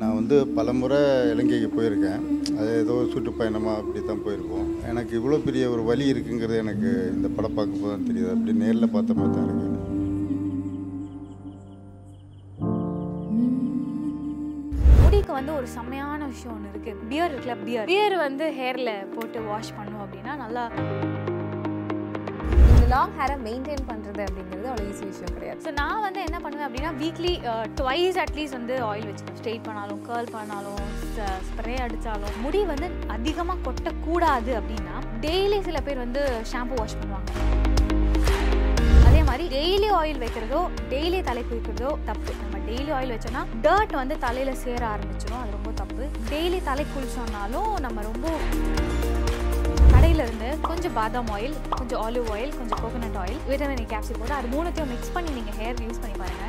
நான் வந்து பல முறை இலங்கைக்கு போயிருக்கேன். அது ஏதோ சுற்றுப்பயணமாக அப்படி தான் போயிருக்கோம் எனக்கு இவ்வளோ பெரிய ஒரு வழி இருக்குங்கிறது எனக்கு இந்த படம் பார்க்கும்போது தான் தெரியுது. அப்படி நேரில் பார்த்த மாதிரி தான் இருக்கு. முடிக்கு வந்து ஒரு செம்மையான விஷயம் ஒன்று இருக்கு. பியர் இருக்குல்ல பியர் பியர் வந்து ஹேர்ல போட்டு வாஷ் பண்ணோம் அப்படின்னா நல்லா லாங் ஹேரை மெயின்டைன் பண்ணுறது அப்படிங்கிறது அவ்வளோ ஈஸி விஷயம் கிடையாது. ஸோ நான் வந்து என்ன பண்ணுவேன் அப்படின்னா வீக்லி ட்வைஸ் அட்லீஸ்ட் வந்து ஆயில் வச்சுக்கணும் ஸ்ட்ரெயிட் பண்ணாலும் கேர்ள் பண்ணாலும் ஸ்ப்ரே அடித்தாலும் முடி வந்து அதிகமாக கொட்டக்கூடாது அப்படின்னா டெய்லி சில பேர் வந்து ஷாம்பு வாஷ் பண்ணுவாங்க. அதே மாதிரி டெய்லி ஆயில் வைக்கிறதோ டெய்லி தலை குளிக்கிறதோ தப்பு. நம்ம டெய்லி ஆயில் வச்சோம்னா டர்ட் வந்து தலையில சேர ஆரம்பிச்சிடும் அது ரொம்ப தப்பு. டெய்லி தலை குளிச்சோம்னாலும் நம்ம ரொம்ப கடையில இருந்து கொஞ்சம் பாதாம் ஆயில் கொஞ்சம் ஆலிவ் ஆயில் கொஞ்சம் கோகோனட் ஆயில் விட்டமின் கேப்சூல் போட்டு அது மூணுத்தையும் மிக்ஸ் பண்ணி நீங்க ஹேர் யூஸ் பண்ணி பாருங்க.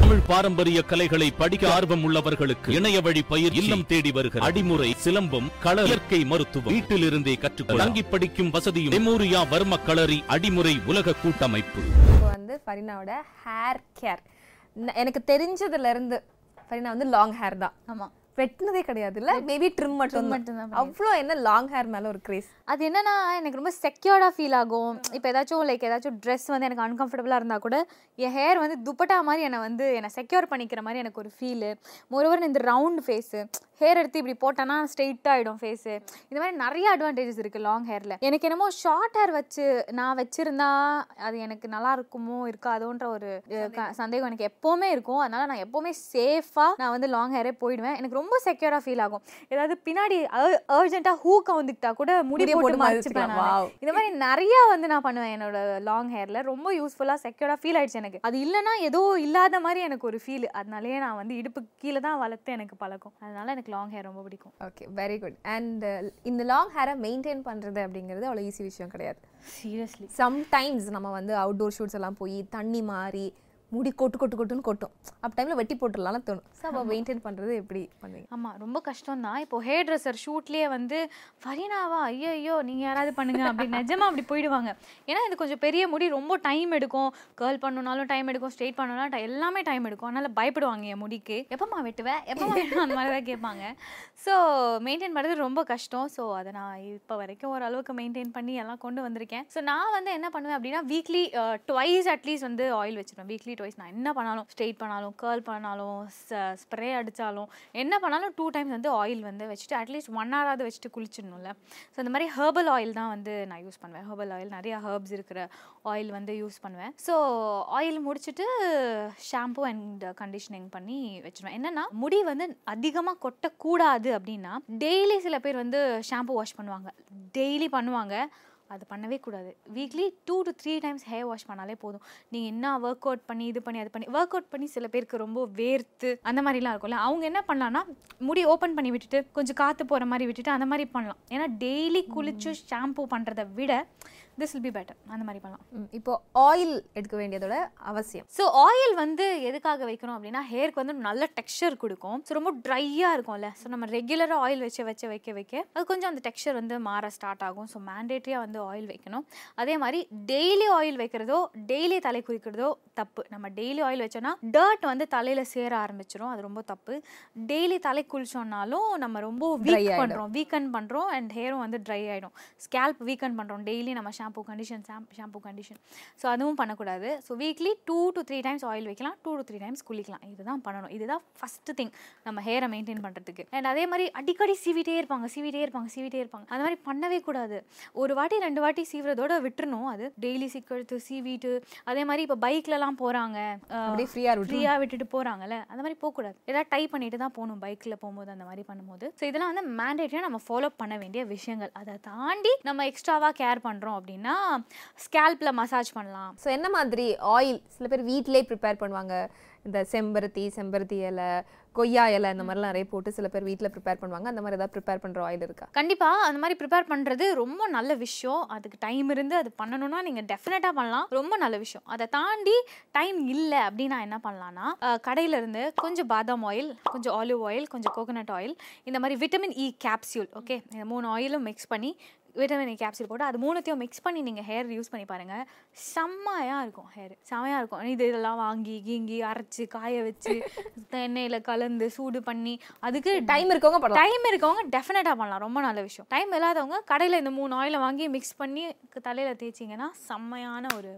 தமிழ் பாரம்பரிய கலைகளை படிக்க ஆர்வம் உள்ளவர்களுக்கு இணைய வழி பயிர் இல்லம் தேடி வருகிற அடிமுறை சிலம்பம் கள இயற்கை மருத்துவம். வீட்டிலிருந்தே கற்றுக்கொள்ள தங்கி படிக்கும் வசதியும் மெமோரியா வர்ம களரி அடிமுறை உலக கூட்டமைப்பு. இப்போ வந்து ஃபரினாவோட ஹேர் கேர் எனக்கு தெரிஞ்சதுலேருந்து ஃபரினா வந்து லாங் ஹேர் தான். ஆமா. வெட்டினதே கிடையாது இல்லை மேபி ட்ரிம் மட்டும் மட்டும்தான் அவ்வளோ என்ன லாங் ஹேர் மேலே ஒரு கிரேஸ் அது என்னன்னா எனக்கு ரொம்ப செக்யூர்டாக ஃபீல் ஆகும். இப்போ ஏதாச்சும் லைக் ஏதாச்சும் ட்ரெஸ் வந்து எனக்கு அன்கம்ஃபர்டபுளாக இருந்தால் கூட என் ஹேர் வந்து துப்பட்டா மாதிரி என்னை வந்து என்னை செக்யூர் பண்ணிக்கிற மாதிரி எனக்கு ஒரு ஃபீலு மொரோவர் இந்த ரவுண்ட் ஃபேஸு ஹேர் எடுத்து இப்படி போட்டேன்னா ஸ்ட்ரெயிட் ஆகிடும் ஃபேஸு இந்த மாதிரி நிறைய அட்வான்டேஜஸ் இருக்குது லாங் ஹேரில் எனக்கு என்னமோ ஷார்ட் ஹேர் வச்சு நான் வச்சுருந்தா அது எனக்கு நல்லா இருக்குமோ இருக்காதோன்ற ஒரு சந்தேகம். எனக்கு எப்போவுமே இருக்கும். அதனால நான் எப்போவுமே சேஃபாக நான் வந்து லாங் ஹேரே போயிடுவேன். எனக்கு ரொம்ப செக்யூராக ஃபீல் ஆகும். ஏதாவது பின்னாடி அர்ஜென்ட்டாக ஹூ கவுந்துக்கிட்டா கூட முடி போட்டு மறைச்சிப்பேன். இந்த மாதிரி நிறைய வந்து நான் பண்ணுவேன் என்னோட லாங் ஹேர்ல ரொம்ப யூஸ்ஃபுல்லா செக்யூரா ஃபீல் ஆயிடுச்சு எனக்கு. அது இல்லைன்னா ஏதோ இல்லாத மாதிரி எனக்கு ஒரு ஃபீல் அதனாலயே நான் வந்து இடுப்பு கீழே தான் வளர்த்து எனக்கு பழக்கம். அதனால எனக்கு லாங் ஹேர் ரொம்ப பிடிக்கும். ஓகே வெரி குட் அண்ட் இந்த லாங் ஹேரை மெயின்டைன் பண்ணுறது அப்படிங்கிறது அவ்வளோ ஈஸி விஷயம் கிடையாது. சீரியஸ்லி சம்டைம்ஸ் நம்ம வந்து அவுட்டோர் ஷூட்ஸ் எல்லாம் போய் தண்ணி மாறி முடி கொட்டு கொட்டு கொட்டுன்னு கொட்டும். அப்போ டைமில் வெட்டி போட்டுடலாம்னு தோணும். ஸோ அப்போ மெயின்டைன் பண்ணுறது எப்படி பண்ணுவீங்க? ஆமா ரொம்ப கஷ்டம் தான் இப்போ ஹேர் ட்ரெஸ்ஸர் ஷூட்லயே வந்து ஃபரீனாவா ஐயோ ஐயோ நீங்க யாராவது பண்ணுங்க அப்படி நிஜமா அப்படி போயிடுவாங்க. ஏன்னா இது கொஞ்சம் பெரிய முடி ரொம்ப டைம் எடுக்கும். கேர்ள் பண்ணணும்னாலும் டைம் எடுக்கும் ஸ்ட்ரெயிட் பண்ணணும்னா எல்லாமே டைம் எடுக்கும். அதனால பயப்படுவாங்க என் முடிக்கு. எப்பமா வெட்டுவேன் எப்பமா வெட்டுவேன் அந்த மாதிரி தான் கேட்பாங்க. ஸோ மெயின்டைன் பண்ணுறது ரொம்ப கஷ்டம். ஸோ அதை நான் இப்போ வரைக்கும் ஓரளவுக்கு மெயின்டைன் பண்ணி எல்லாம் கொண்டு வந்திருக்கேன். ஸோ நான் வந்து என்ன பண்ணுவேன் அப்படின்னா வீக்லி ட்வைஸ் அட்லீஸ்ட் வந்து ஆயில் வச்சிருவேன். வீக்லி வைஸ் நான் என்ன பண்ணாலும் ஸ்ட்ரெயிட் பண்ணாலும் கேர்ள் பண்ணாலும் ஸ்ப்ரே அடித்தாலும் என்ன பண்ணாலும் டூ டைம்ஸ் வந்து ஆயில் வந்து வச்சுட்டு அட்லீஸ்ட் ஒன் ஹவராவது வச்சுட்டு குளிச்சிடணும்ல. ஸோ இந்த மாதிரி ஹெர்பல் ஆயில் தான் வந்து நான் யூஸ் பண்ணுவேன். ஹெர்பல் ஆயில் நிறைய ஹெர்ப்ஸ் இருக்கிற ஆயில் வந்து யூஸ் பண்ணுவேன். ஸோ ஆயில் முடிச்சுட்டு ஷாம்பு அண்ட் கண்டிஷனிங் பண்ணி வச்சுருவேன். என்னன்னா முடி வந்து அதிகமாக கொட்டக்கூடாது அப்படின்னா டெய்லி சில பேர் வந்து ஷாம்பு வாஷ் பண்ணுவாங்க. டெய்லி பண்ணுவாங்க. அது பண்ணவே கூடாது. Weekly two to three times hair wash பண்ணாலே போதும். நீங்கள் என்ன ஒர்க் அவுட் பண்ணி இது பண்ணி அது பண்ணி ஒர்க் அவுட் பண்ணி சில பேருக்கு ரொம்ப வேர்த்து அந்த மாதிரிலாம் இருக்கும்ல. அவங்க என்ன பண்ணலாம்னா முடி ஓப்பன் பண்ணி விட்டுட்டு கொஞ்சம் காற்று போகிற மாதிரி விட்டுட்டு அந்த மாதிரி பண்ணலாம். ஏன்னா டெய்லி குளிச்சு ஷாம்பு பண்ணுறதை விட திஸ் வில் பி பெட்டர் அந்த மாதிரி பண்ணலாம். இப்போ ஆயில் எடுக்க வேண்டியதோட அவசியம். ஸோ ஆயில் வந்து எதுக்காக வைக்கணும் அப்படின்னா ஹேருக்கு வந்து நல்ல டெக்ஸ்சர் கொடுக்கும். ஸோ ரொம்ப ட்ரையாக இருக்கும்ல. ஸோ நம்ம ரெகுலராக ஆயில் வச்சு வச்சு வைக்க வைக்க அது கொஞ்சம் அந்த டெக்ஸ்சர் வந்து மாற ஸ்டார்ட் ஆகும். ஸோ மேண்டேட்ரியாக வந்து ஆயில் வைக்கணும். அதே மாதிரி டெய்லி ஆயில் வைக்கிறதோ டெய்லி தலை குளிக்கிறதோ தப்பு. நம்ம டெய்லி ஆயில் வச்சோன்னா டர்ட் வந்து தலையில் சேர ஆரம்பிச்சிரும். அது ரொம்ப தப்பு. டெய்லி தலை குளிச்சோம்னாலும் நம்ம ரொம்ப வீக். பண்ணுறோம் வீக்கன் பண்ணுறோம் அண்ட் ஹேரும் வந்து ட்ரை ஆகிடும் ஸ்கேல்ப் வீக்கன் பண்ணுறோம் டெய்லி நம்ம shampoo condition shampoo condition so அதுவும் பண்ணக்கூடாது. So weekly two to three times oil வைக்கலாம். டூ டு த்ரீ டைம்ஸ் குளிக்கலாம். இதுதான் பண்ணணும். இதுதான் ஃபஸ்ட்டு திங் நம்ம ஹேரை மெயின்டைன் பண்ணுறதுக்கு அண்ட் அதே மாதிரி அடிக்கடி சீவிட்டே இருப்பாங்க சீவிட்டே இருப்பாங்க சீவிட்டே இருப்பாங்க. அந்த மாதிரி பண்ணவே கூடாது. ஒரு வாட்டி ரெண்டு வாட்டி சீவுறதோட விட்டுறணும். அது டெய்லி சிக்கெடுத்து சீவிட்டு அதே மாதிரி இப்போ பைக்லலாம் போகிறாங்க அப்படியே ஃப்ரீயாக ஃப்ரீயாக விட்டுட்டு போகிறாங்கல்ல அந்த மாதிரி போகக்கூடாது ஏதாவது டை பண்ணிட்டு தான் போகணும். பைக்கில் போகும்போது அந்த மாதிரி பண்ணும்போது. ஸோ இதெல்லாம் வந்து மேண்டேட்டரியாக நம்ம ஃபாலோ பண்ண வேண்டிய விஷயங்கள். அதை தாண்டி நம்ம எக்ஸ்ட்ராவாக கேர் பண்ணுறோம் அப்படின்னா ஸ்கேல்பில் மசாஜ் பண்ணலாம். ஸோ என்ன மாதிரி ஆயில் சில பேர் வீட்டிலே ப்ரிப்பேர் பண்ணுவாங்க. இந்த செம்பருத்தி செம்பருத்தி இலை கொய்யா இலை இந்த மாதிரிலாம் நிறைய போட்டு சில பேர் வீட்டில் ப்ரிப்பேர் பண்ணுவாங்க. அந்த மாதிரி ஏதாவது ப்ரிப்பேர் பண்ணுற ஆயில் இருக்கா? கண்டிப்பாக அந்த மாதிரி ப்ரிப்பேர் பண்ணுறது ரொம்ப நல்ல விஷயம். அதுக்கு டைம் இருந்து அது பண்ணணும்னா நீங்கள் டெஃபினட்டாக பண்ணலாம். ரொம்ப நல்ல விஷயம். அதை தாண்டி டைம் இல்லை அப்படின்னா என்ன பண்ணலாம்னா அஹ், கடையில இருந்து கொஞ்சம் பாதாம் ஆயில் கொஞ்சம் ஆலிவ் ஆயில் கொஞ்சம் கோகோனட் ஆயில் இந்த மாதிரி விட்டமின் இ கேப்சியூல் ஓகே இந்த மூணு ஆயிலும் மிக்ஸ் பண்ணி விட்டமின் கேப்சூல் போட்டு அது மூணுத்தையும் மிக்ஸ் பண்ணி நீங்கள் ஹேர் யூஸ் பண்ணி பாருங்கள் செம்மையாக இருக்கும் ஹேர் செம்மையாக இருக்கும். இது இதெல்லாம் வாங்கி கீங்கி அரைச்சி காய வச்சு எண்ணெயில் கலந்து சூடு பண்ணி அதுக்கு டைம் இருக்கவங்க டைம் இருக்கவங்க டெஃபினட்டாக பண்ணலாம். ரொம்ப நல்ல விஷயம். டைம் இல்லாதவங்க கடையில் இந்த மூணு ஆயிலை வாங்கி மிக்ஸ் பண்ணி தலையில் தேய்ச்சிங்கன்னா செம்மையான ஒரு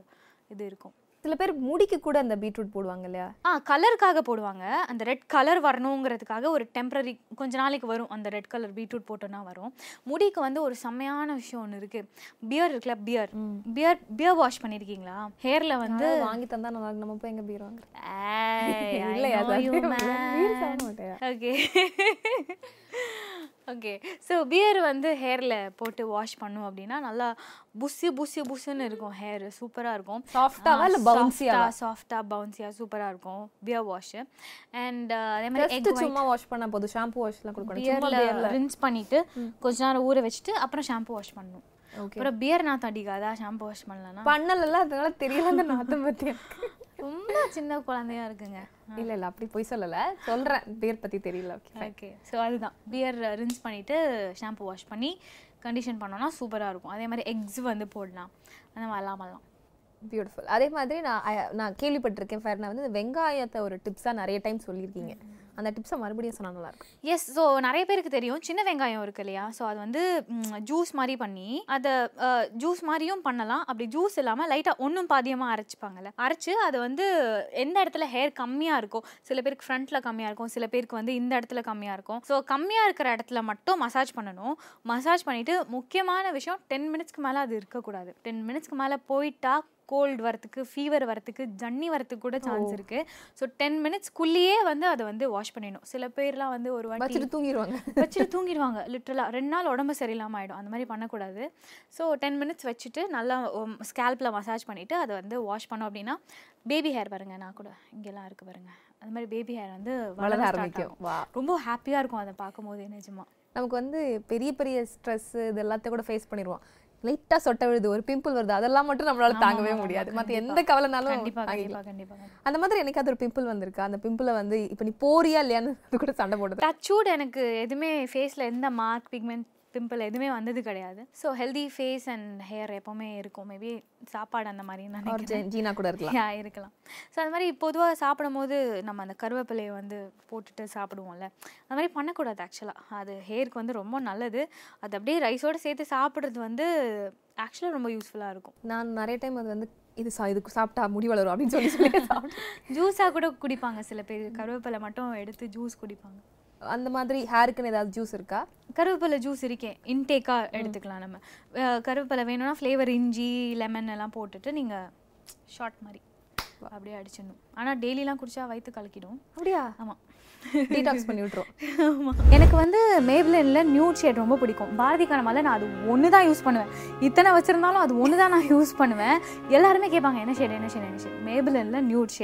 இது இருக்கும். சில பேர் முடிக்கு கூட அந்த பீட்ரூட் போடுவாங்க இல்லையா? ஆ கலருக்காக போடுவாங்க. அந்த ரெட் கலர் வரணுங்கிறதுக்காக ஒரு டெம்பரரி கொஞ்ச நாளைக்கு வரும். அந்த ரெட் கலர் பீட்ரூட் போட்டோன்னா வரும். முடிக்கு வந்து ஒரு செம்மையான விஷயம் ஒன்று இருக்குது பியர் இருக்குல்ல பியர். பியர் பியர் வாஷ் பண்ணியிருக்கீங்களா ஹேரில் வந்து வாங்கி தந்தா நல்லா இருக்கு. நம்ம போய் எங்க பீர் வாங்குறோம் மாட்டேன். ஓகே ஓகே ஸோ பியர் வந்து ஹேரில் போட்டு வாஷ் பண்ணோம் அப்படின்னா நல்லா புஸ்ஸு புஸ்ஸு புஸ்ஸுன்னு இருக்கும் ஹேர் சூப்பராக இருக்கும். Soft-ஆவா இல்ல bouncy-ஆவா? சாஃப்டாக பவுன்சியாக சூப்பராக இருக்கும். பியர் வாஷ் அண்ட் அதே மாதிரி சும்மா வாஷ் பண்ணா போதும். ஷாம்பு வாஷ்லாம் கொடுக்கணும் பியரில் ரின்ஸ் பண்ணிட்டு கொஞ்ச நேரம் ஊற வச்சுட்டு அப்புறம் ஷாம்பு வாஷ் பண்ணணும் Okay. அப்புறம் பியர் நாத்தம் அடிக்காதா ஷாம்பு வாஷ் பண்ணலன்னா? பண்ணல அதனால தெரியல அந்த நாத்தம் எனக்கு. ரொம்ப சின்ன குழந்தையா இருக்குங்க. இல்ல இல்ல அப்படி போய் சொல்லல. சொல்றேன். பேர் பத்தி தெரியல. ஓகே ஓகே ஸோ அதுதான். பியர் ரின்ஸ் பண்ணிவிட்டு ஷாம்பு வாஷ் பண்ணி கண்டிஷன் பண்ணோன்னா சூப்பராக இருக்கும். அதே மாதிரி எக்ஸ் வந்து போடலாம். அந்த மாதிரிலாம் பண்ணலாம். பியூட்டிஃபுல் அதே மாதிரி நான் நான் கேள்விப்பட்டிருக்கேன் ஃபேர்னா வந்து இந்த வெங்காயத்தை ஒரு டிப்ஸாக நிறைய டைம் சொல்லியிருக்கீங்க. அந்த டிப்ஸை மறுபடியும் சொன்னால் நல்லா இருக்கும். எஸ் ஸோ நிறைய பேருக்கு தெரியும். சின்ன வெங்காயம் இருக்கு இல்லையா? ஸோ அது வந்து ஜூஸ் மாதிரி பண்ணி அதை ஜூஸ் மாதிரியும் பண்ணலாம். அப்படி ஜூஸ் இல்லாமல் லைட்டாக ஒன்றும் பாதியமாக அரைச்சிப்பாங்கல்ல. அரைச்சி அதை வந்து எந்த இடத்துல ஹேர் கம்மியாக இருக்கும் சில பேருக்கு ஃப்ரண்ட்டில் கம்மியாக இருக்கும் சில பேருக்கு வந்து இந்த இடத்துல கம்மியாக இருக்கும். ஸோ கம்மியாக இருக்கிற இடத்துல மட்டும் மசாஜ் பண்ணணும். மசாஜ் பண்ணிவிட்டு முக்கியமான விஷயம் டென் மினிட்ஸ்க்கு மேலே அது இருக்கக்கூடாது. டென் மினிட்ஸ்க்கு மேலே போயிட்டா கோல்டு வரத்துக்கு ஃபீவர் வரத்துக்கு ஜன்னி வரத்துக்கு கூட சான்ஸ் இருக்கு. ஸோ டென் மினிட்ஸ்க்குள்ளேயே வந்து அதை வந்து வாஷ் பண்ணிடணும். சில பேர்லாம் வந்து ஒரு வாட்டி வச்சுட்டு தூங்கிடுவாங்க வச்சுட்டு தூங்கிடுவாங்க லிட்ரலாக ரெண்டு நாள் உடம்பு சரியில்லாமல் ஆகிடும் அந்த மாதிரி பண்ணக்கூடாது. ஸோ டென் மினிட்ஸ் வச்சுட்டு நல்லா ஸ்கேல்பில் மசாஜ் பண்ணிவிட்டு அதை வந்து வாஷ் பண்ணோம் அப்படின்னா பேபி ஹேர் பாருங்க நான் கூட இங்கெல்லாம் இருக்கு பாருங்க. அந்த மாதிரி பேபி ஹேர் வந்து வளர ஆரம்பிக்கும். ரொம்ப ஹாப்பியாக இருக்கும் அதை பார்க்கும்போது நிஜமா. நமக்கு வந்து பெரிய பெரிய ஸ்ட்ரெஸ் இது எல்லாத்தையும் கூட ஃபேஸ் பண்ணிடுவோம். லைட்டாக சொட்ட விழுது ஒரு பிம்பிள் வருது அதெல்லாம் மட்டும் நம்மளால தாங்கவே முடியாது. மற்ற எந்த கவலைனாலும் அந்த மாதிரி என்னைக்காவது ஒரு பிம்பிள் வந்திருக்கா? அந்த பிம்பிளை வந்து இப்போ நீ போறியா இல்லையான்னு அது கூட சண்டை போடுது டச்சூட் எனக்கு எதுவுமே ஃபேஸில் எந்த மார்க் பிக்மெண்ட் பிம்பிள் எதுவுமே வந்தது கிடையாது. So healthy face and hair எப்போவுமே இருக்கும். மேபி சாப்பாடு அந்த மாதிரி ஜெ- ஜீனா கூட இருக்கலாம். இருக்கலாம். ஸோ அது மாதிரி பொதுவாக சாப்பிடும்போது நம்ம அந்த கருவேப்பிலையை வந்து போட்டுட்டு சாப்பிடுவோம்ல. அது மாதிரி பண்ணக்கூடாது ஆக்சுவலாக அது ஹேருக்கு வந்து ரொம்ப நல்லது. அது அப்படியே ரைஸோடு சேர்த்து சாப்பிட்றது வந்து ஆக்சுவலாக ரொம்ப யூஸ்ஃபுல்லாக இருக்கும். நான் நிறைய டைம் அது வந்து இது சா இதுக்கு சாப்பிட்டா முடி வளரும் அப்படின்னு சொல்லி சொல்லி. ஜூஸாக கூட குடிப்பாங்க சில பேர். கருவேப்பிலை மட்டும் எடுத்து ஜூஸ் குடிப்பாங்க. அந்த மாதிரி ஹேருக்குன்னு ஏதாவது ஜூஸ் இருக்கா? கருவேப்பிலை ஜூஸ் இருக்கே. இன்டேக்காக எடுத்துக்கலாம் நம்ம. கருவேப்பிலை வேணும்னா ஃப்ளேவர் இஞ்சி லெமன் எல்லாம் போட்டுட்டு நீங்கள் ஷார்ட் மாதிரி அப்படியே அடிச்சிடணும். ஆனால் டெய்லிலாம் குடிச்சா வயிற்று கலக்கிடும். அப்படியா? ஆமாம் டீடாக்ஸ் பண்ணி விட்டுரும். எனக்கு வந்து மேப்லினில் நியூட் ஷேட் ரொம்ப பிடிக்கும். பாரதி கனமால நான் அது ஒன்று தான் யூஸ் பண்ணுவேன். இத்தனை வச்சிருந்தாலும் அது ஒன்று தான் நான் யூஸ் பண்ணுவேன். எல்லாருமே கேட்பாங்க என்ன ஷேட் என்ன ஷேட் என்ன ஷேட் மேப்லினில் நியூட் ஷேட்